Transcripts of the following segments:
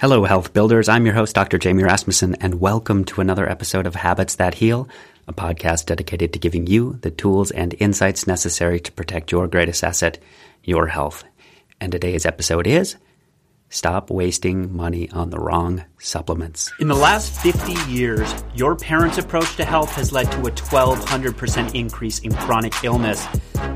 Hello, health builders. I'm your host, Dr. Jamie Rasmussen, and welcome to another episode of Habits That Heal, a podcast dedicated to giving you the tools and insights necessary to protect your greatest asset, your health. And today's episode is Stop wasting money on the wrong supplements. In the last 50 years, your parents' approach to health has led to a 1200% increase in chronic illness.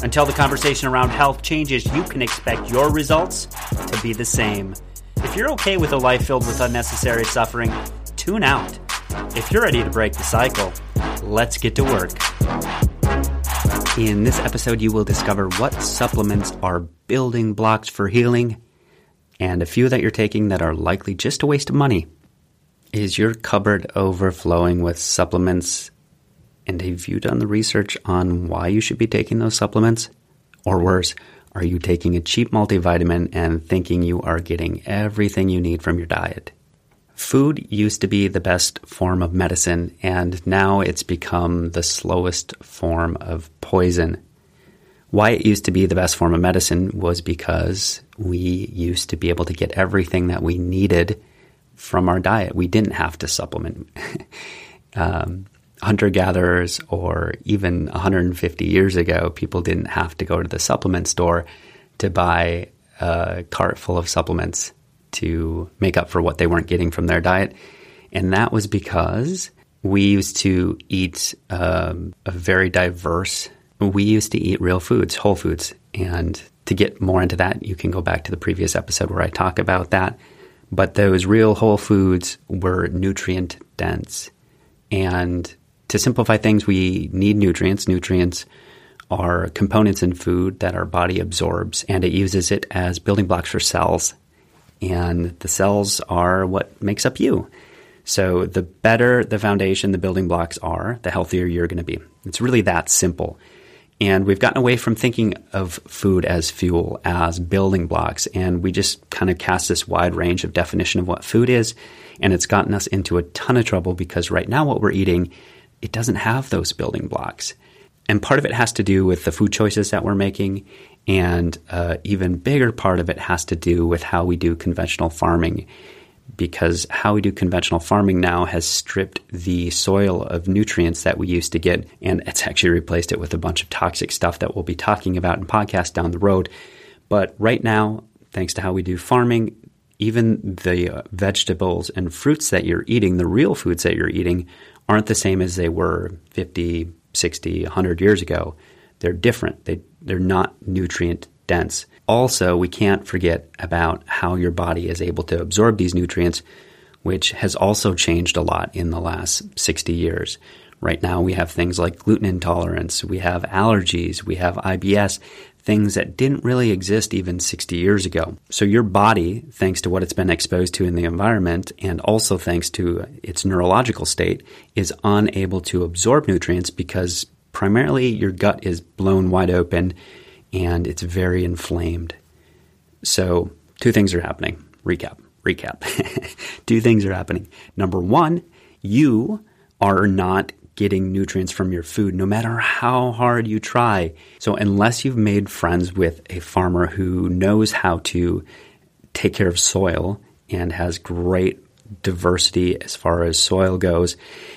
Until the conversation around health changes, you can expect your results to be the same. If you're okay with a life filled with unnecessary suffering, tune out. If you're ready to break the cycle, let's get to work. In this episode, you will discover what supplements are building blocks for healing and a few that you're taking that are likely just a waste of money. Is your cupboard overflowing with supplements? And have you done the research on why you should be taking those supplements? Or worse, are you taking a cheap multivitamin and thinking you are getting everything you need from your diet? Food used to be the best form of medicine, and now it's become the slowest form of poison. Why it used to be the best form of medicine was because we used to be able to get everything that we needed from our diet. We didn't have to supplement. um, hunter gatherers, or even 150 years ago, people didn't have to go to the supplement store to buy a cart full of supplements to make up for what they weren't getting from their diet. And that was because we used to eat um, a very diverse, we used to eat real foods, whole foods. And to get more into that, you can go back to the previous episode where I talk about that. But those real whole foods were nutrient dense. And to simplify things, we need nutrients. Nutrients are components in food that our body absorbs, and it uses it as building blocks for cells. And the cells are what makes up you. So the better the foundation, the building blocks are, the healthier you're going to be. It's really that simple. And we've gotten away from thinking of food as fuel, as building blocks, and we just kind of cast this wide range of definition of what food is. And it's gotten us into a ton of trouble because right now what we're eating it doesn't have those building blocks. And part of it has to do with the food choices that we're making. And uh, even bigger part of it has to do with how we do conventional farming. Because how we do conventional farming now has stripped the soil of nutrients that we used to get, and it's actually replaced it with a bunch of toxic stuff that we'll be talking about in podcasts down the road. But right now, thanks to how we do farming, even the uh, vegetables and fruits that you're eating, the real foods that you're eating, aren't the same as they were 50, 60, 100 years ago. They're different. They, they're not nutrient dense. Also, we can't forget about how your body is able to absorb these nutrients, which has also changed a lot in the last 60 years. Right now, we have things like gluten intolerance, we have allergies, we have IBS, things that didn't really exist even 60 years ago. So your body, thanks to what it's been exposed to in the environment and also thanks to its neurological state, is unable to absorb nutrients because primarily your gut is blown wide open and it's very inflamed. So two things are happening. Recap, recap. two things are happening. Number one, you are not getting nutrients from your food, no matter how hard you try. So, unless you've made friends with a farmer who knows how to take care of soil and has great diversity as far as soil goes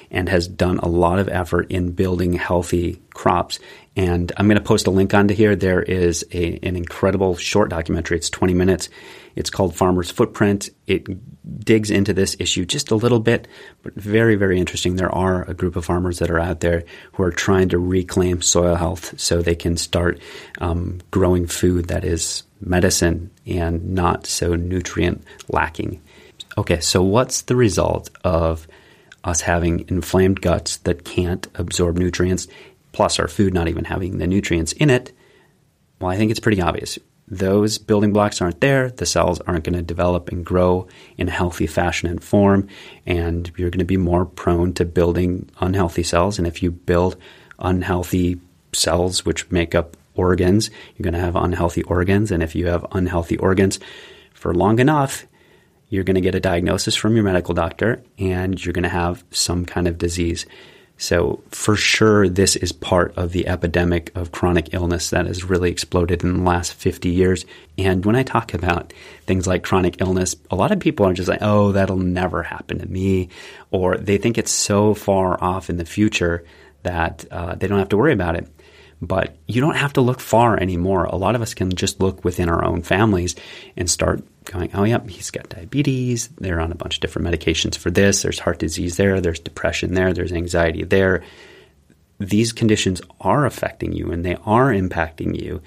and has done a lot of effort in building healthy crops. And I'm going to post a link onto here. There is a, an incredible short documentary. It's 20 minutes. It's called Farmer's Footprint. It digs into this issue just a little bit, but very, very interesting. There are a group of farmers that are out there who are trying to reclaim soil health so they can start um, growing food that is medicine and not so nutrient lacking. Okay, so what's the result of us having inflamed guts that can't absorb nutrients, plus our food not even having the nutrients in it? Well, I think it's pretty obvious. Those building blocks aren't there, the cells aren't going to develop and grow in a healthy fashion and form, and you're going to be more prone to building unhealthy cells. And if you build unhealthy cells, which make up organs, you're going to have unhealthy organs. And if you have unhealthy organs for long enough, you're going to get a diagnosis from your medical doctor and you're going to have some kind of disease. So, for sure, this is part of the epidemic of chronic illness that has really exploded in the last 50 years. And when I talk about things like chronic illness, a lot of people are just like, oh, that'll never happen to me. Or they think it's so far off in the future that uh, they don't have to worry about it. But you don't have to look far anymore. A lot of us can just look within our own families and start going, oh, yep, he's got diabetes. They're on a bunch of different medications for this. There's heart disease there. There's depression there. There's anxiety there. These conditions are affecting you and they are impacting you.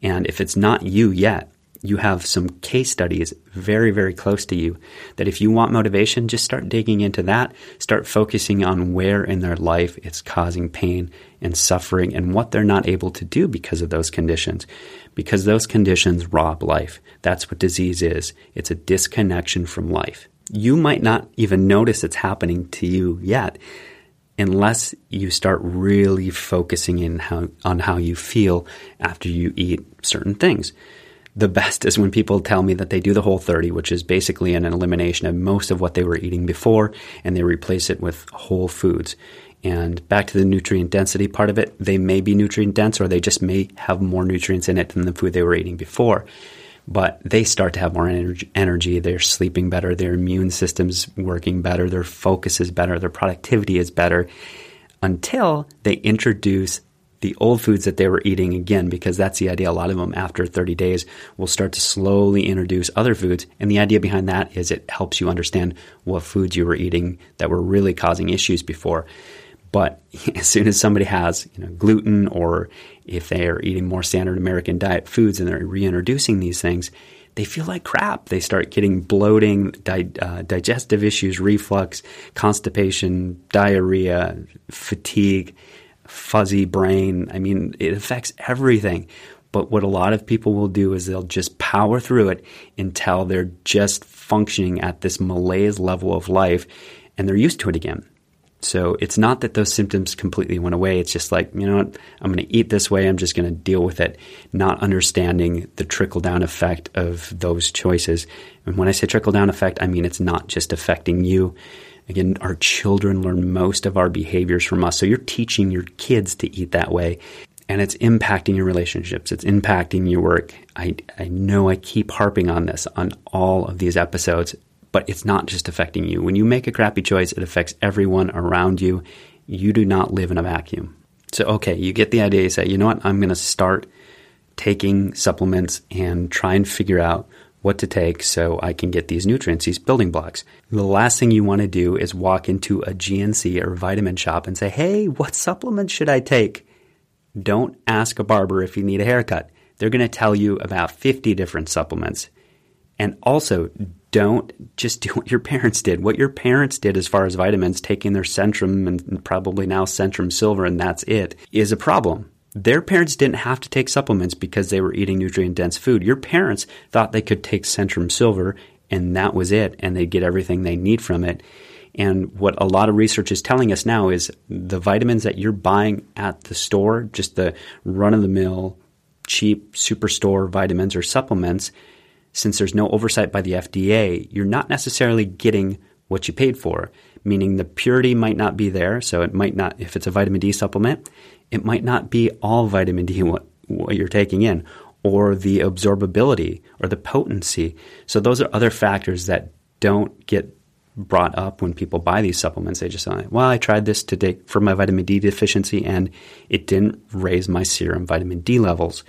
And if it's not you yet, you have some case studies very, very close to you that if you want motivation, just start digging into that. Start focusing on where in their life it's causing pain and suffering and what they're not able to do because of those conditions. Because those conditions rob life. That's what disease is. It's a disconnection from life. You might not even notice it's happening to you yet unless you start really focusing in how, on how you feel after you eat certain things the best is when people tell me that they do the Whole30, which is basically an elimination of most of what they were eating before, and they replace it with whole foods. And back to the nutrient density part of it, they may be nutrient dense or they just may have more nutrients in it than the food they were eating before. But they start to have more energy. They're sleeping better. Their immune system's working better. Their focus is better. Their productivity is better until they introduce the old foods that they were eating again, because that's the idea. A lot of them after 30 days will start to slowly introduce other foods. And the idea behind that is it helps you understand what foods you were eating that were really causing issues before. But as soon as somebody has you know, gluten or if they are eating more standard American diet foods and they're reintroducing these things, they feel like crap. They start getting bloating, di- uh, digestive issues, reflux, constipation, diarrhea, fatigue fuzzy brain. I mean, it affects everything. But what a lot of people will do is they'll just power through it until they're just functioning at this malaise level of life and they're used to it again. So it's not that those symptoms completely went away. It's just like, you know what, I'm going to eat this way. I'm just going to deal with it, not understanding the trickle down effect of those choices. And when I say trickle down effect, I mean it's not just affecting you, Again, our children learn most of our behaviors from us. So you're teaching your kids to eat that way. And it's impacting your relationships. It's impacting your work. I, I know I keep harping on this on all of these episodes, but it's not just affecting you. When you make a crappy choice, it affects everyone around you. You do not live in a vacuum. So, okay, you get the idea. You say, you know what? I'm going to start taking supplements and try and figure out what to take so I can get these nutrients, these building blocks. The last thing you want to do is walk into a GNC or vitamin shop and say, hey, what supplements should I take? Don't ask a barber if you need a haircut. They're going to tell you about 50 different supplements. And also, don't just do what your parents did. What your parents did as far as vitamins, taking their Centrum and probably now Centrum Silver, and that's it, is a problem. Their parents didn't have to take supplements because they were eating nutrient dense food. Your parents thought they could take Centrum Silver and that was it, and they'd get everything they need from it. And what a lot of research is telling us now is the vitamins that you're buying at the store, just the run of the mill, cheap superstore vitamins or supplements, since there's no oversight by the FDA, you're not necessarily getting what you paid for, meaning the purity might not be there. So it might not, if it's a vitamin D supplement, it might not be all vitamin D what, what you're taking in, or the absorbability or the potency. So those are other factors that don't get brought up when people buy these supplements. They just say, well, I tried this today for my vitamin D deficiency and it didn't raise my serum vitamin D levels,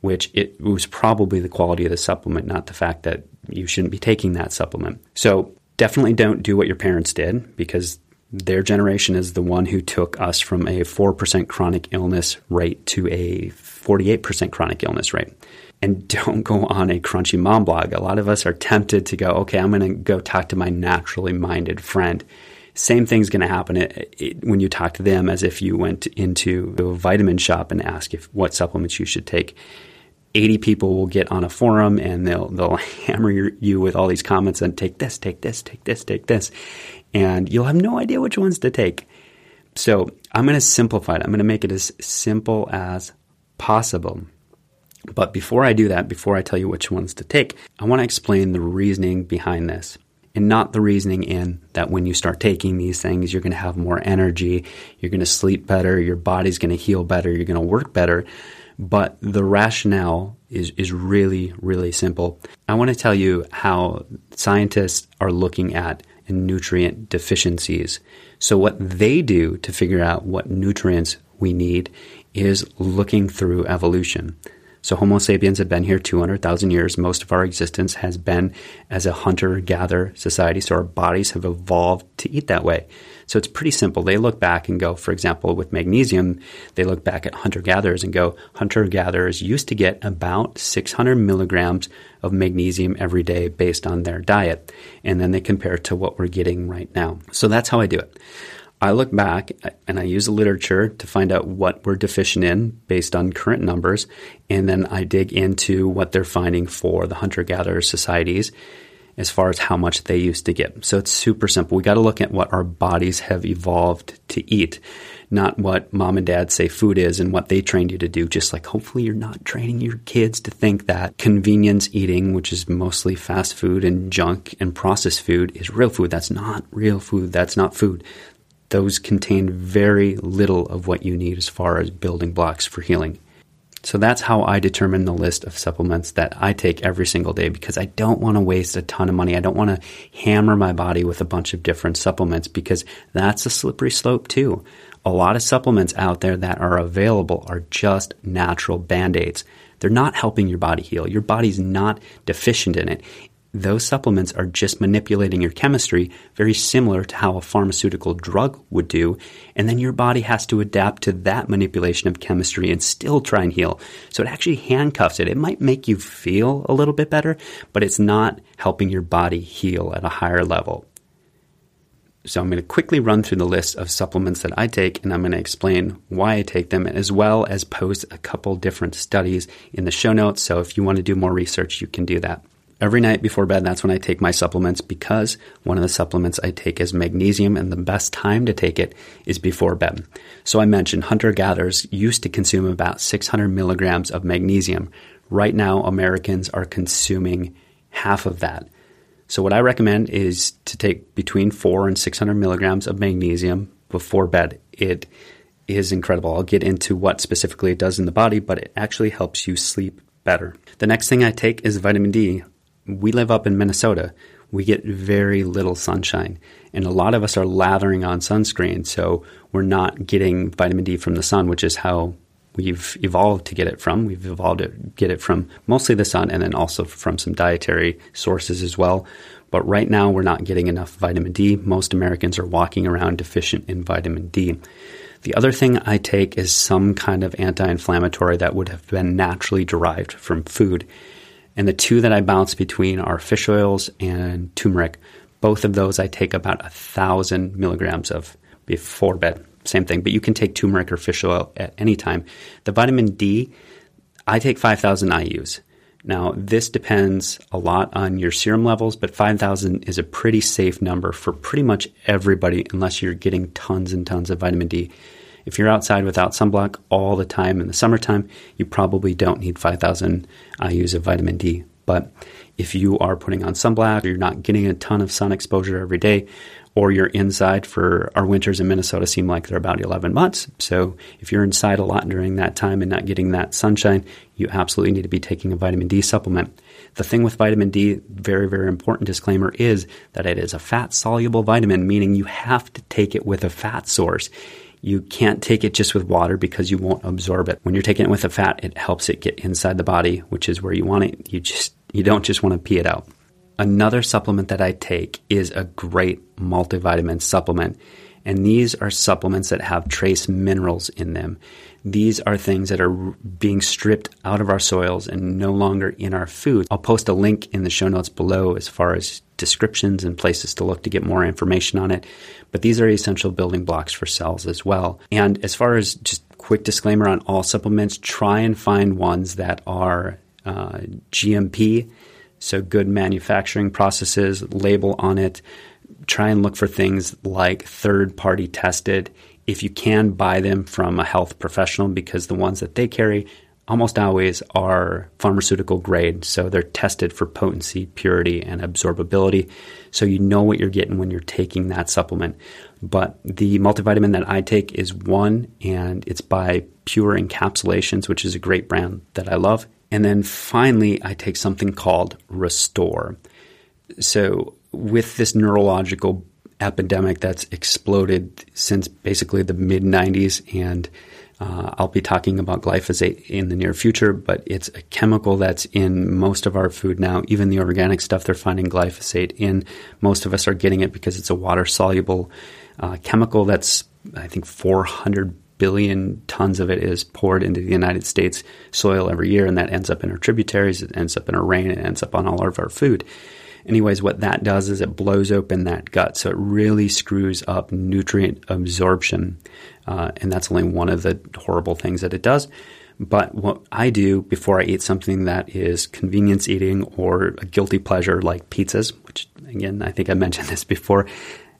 which it was probably the quality of the supplement, not the fact that you shouldn't be taking that supplement. So definitely don't do what your parents did because their generation is the one who took us from a 4% chronic illness rate to a 48% chronic illness rate. And don't go on a crunchy mom blog. A lot of us are tempted to go, okay, I'm going to go talk to my naturally minded friend. Same thing's going to happen when you talk to them as if you went into a vitamin shop and ask if what supplements you should take. 80 people will get on a forum and they'll they'll hammer you with all these comments and take this, take this, take this, take this and you'll have no idea which ones to take. So I'm going to simplify it. I'm going to make it as simple as possible. But before I do that, before I tell you which ones to take, I want to explain the reasoning behind this. and not the reasoning in that when you start taking these things, you're going to have more energy, you're going to sleep better, your body's going to heal better, you're going to work better. But the rationale is, is really, really simple. I want to tell you how scientists are looking at nutrient deficiencies. So, what they do to figure out what nutrients we need is looking through evolution. So, Homo sapiens have been here 200,000 years. Most of our existence has been as a hunter gatherer society. So, our bodies have evolved to eat that way. So, it's pretty simple. They look back and go, for example, with magnesium, they look back at hunter gatherers and go, hunter gatherers used to get about 600 milligrams of magnesium every day based on their diet. And then they compare it to what we're getting right now. So, that's how I do it. I look back and I use the literature to find out what we're deficient in based on current numbers, and then I dig into what they're finding for the hunter gatherer societies as far as how much they used to get. So it's super simple. We got to look at what our bodies have evolved to eat, not what mom and dad say food is and what they trained you to do. Just like hopefully you're not training your kids to think that convenience eating, which is mostly fast food and junk and processed food, is real food. That's not real food. That's not food those contain very little of what you need as far as building blocks for healing. So that's how I determine the list of supplements that I take every single day because I don't want to waste a ton of money. I don't want to hammer my body with a bunch of different supplements because that's a slippery slope too. A lot of supplements out there that are available are just natural band aids. They're not helping your body heal. Your body's not deficient in it those supplements are just manipulating your chemistry very similar to how a pharmaceutical drug would do. And then your body has to adapt to that manipulation of chemistry and still try and heal. So it actually handcuffs it. It might make you feel a little bit better, but it's not helping your body heal at a higher level. So I'm going to quickly run through the list of supplements that I take and I'm going to explain why I take them as well as post a couple different studies in the show notes. So if you want to do more research, you can do that. Every night before bed, that's when I take my supplements because one of the supplements I take is magnesium, and the best time to take it is before bed. So I mentioned hunter gatherers used to consume about 600 milligrams of magnesium. Right now, Americans are consuming half of that. So what I recommend is to take between four and 600 milligrams of magnesium before bed. It is incredible. I'll get into what specifically it does in the body, but it actually helps you sleep better. The next thing I take is vitamin D we live up in Minnesota. We get very little sunshine, and a lot of us are lathering on sunscreen, so we're not getting vitamin D from the sun, which is how we've evolved to get it from. We've evolved to get it from mostly the sun and then also from some dietary sources as well. But right now, we're not getting enough vitamin D. Most Americans are walking around deficient in vitamin D. The other thing I take is some kind of anti inflammatory that would have been naturally derived from food. And the two that I bounce between are fish oils and turmeric. Both of those I take about a thousand milligrams of before bed. Same thing, but you can take turmeric or fish oil at any time. The vitamin D, I take 5,000 IUs. Now, this depends a lot on your serum levels, but 5,000 is a pretty safe number for pretty much everybody unless you're getting tons and tons of vitamin D. If you're outside without sunblock all the time in the summertime, you probably don't need 5,000 IUs of vitamin D. But if you are putting on sunblock, or you're not getting a ton of sun exposure every day, or you're inside for our winters in Minnesota seem like they're about 11 months. So if you're inside a lot during that time and not getting that sunshine, you absolutely need to be taking a vitamin D supplement. The thing with vitamin D, very, very important disclaimer, is that it is a fat soluble vitamin, meaning you have to take it with a fat source. You can't take it just with water because you won't absorb it. When you're taking it with a fat, it helps it get inside the body, which is where you want it. You just you don't just want to pee it out. Another supplement that I take is a great multivitamin supplement. And these are supplements that have trace minerals in them. These are things that are being stripped out of our soils and no longer in our food. I'll post a link in the show notes below as far as descriptions and places to look to get more information on it. But these are essential building blocks for cells as well. And as far as just quick disclaimer on all supplements, try and find ones that are uh, GMP, so good manufacturing processes, label on it. Try and look for things like third party tested. If you can buy them from a health professional, because the ones that they carry almost always are pharmaceutical grade. So they're tested for potency, purity, and absorbability. So you know what you're getting when you're taking that supplement. But the multivitamin that I take is one, and it's by Pure Encapsulations, which is a great brand that I love. And then finally, I take something called Restore. So, with this neurological epidemic that's exploded since basically the mid 90s, and uh, I'll be talking about glyphosate in the near future, but it's a chemical that's in most of our food now. Even the organic stuff, they're finding glyphosate in. Most of us are getting it because it's a water soluble uh, chemical that's, I think, 400 billion tons of it is poured into the United States soil every year, and that ends up in our tributaries, it ends up in our rain, it ends up on all of our food. Anyways, what that does is it blows open that gut, so it really screws up nutrient absorption, uh, and that's only one of the horrible things that it does. But what I do before I eat something that is convenience eating or a guilty pleasure like pizzas, which again, I think I mentioned this before,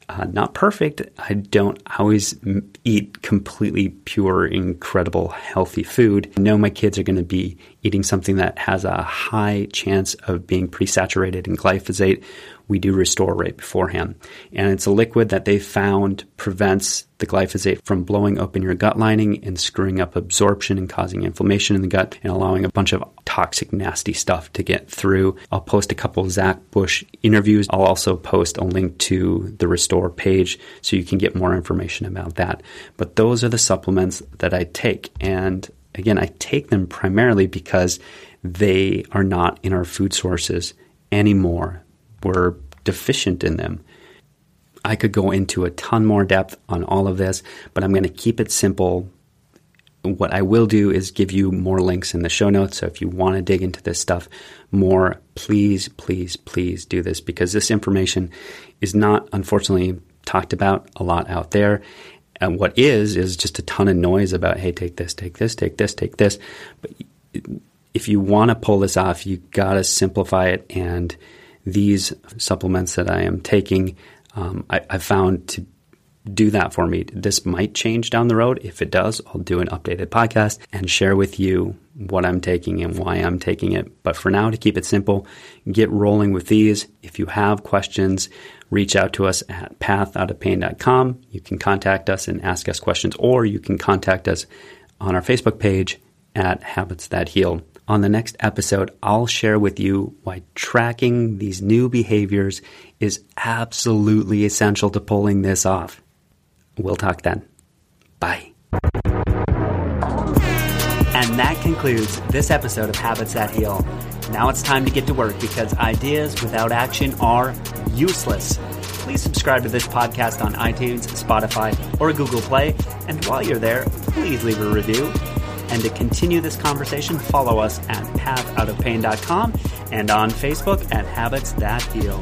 uh, not perfect. I don't always eat completely pure, incredible, healthy food. I know my kids are going to be eating something that has a high chance of being pre-saturated in glyphosate we do restore right beforehand. And it's a liquid that they found prevents the glyphosate from blowing open your gut lining and screwing up absorption and causing inflammation in the gut and allowing a bunch of toxic, nasty stuff to get through. I'll post a couple Zach Bush interviews. I'll also post a link to the Restore page so you can get more information about that. But those are the supplements that I take. And again, I take them primarily because they are not in our food sources anymore we're deficient in them. I could go into a ton more depth on all of this, but I'm going to keep it simple. What I will do is give you more links in the show notes. So if you want to dig into this stuff more, please, please, please do this because this information is not, unfortunately, talked about a lot out there. And what is, is just a ton of noise about, hey, take this, take this, take this, take this. But if you want to pull this off, you got to simplify it and these supplements that I am taking, um, I, I found to do that for me. This might change down the road. If it does, I'll do an updated podcast and share with you what I'm taking and why I'm taking it. But for now, to keep it simple, get rolling with these. If you have questions, reach out to us at pathoutofpain.com. You can contact us and ask us questions, or you can contact us on our Facebook page at Habits That Heal. On the next episode, I'll share with you why tracking these new behaviors is absolutely essential to pulling this off. We'll talk then. Bye. And that concludes this episode of Habits That Heal. Now it's time to get to work because ideas without action are useless. Please subscribe to this podcast on iTunes, Spotify, or Google Play. And while you're there, please leave a review. And to continue this conversation, follow us at pathoutofpain.com and on Facebook at Habits That Heal.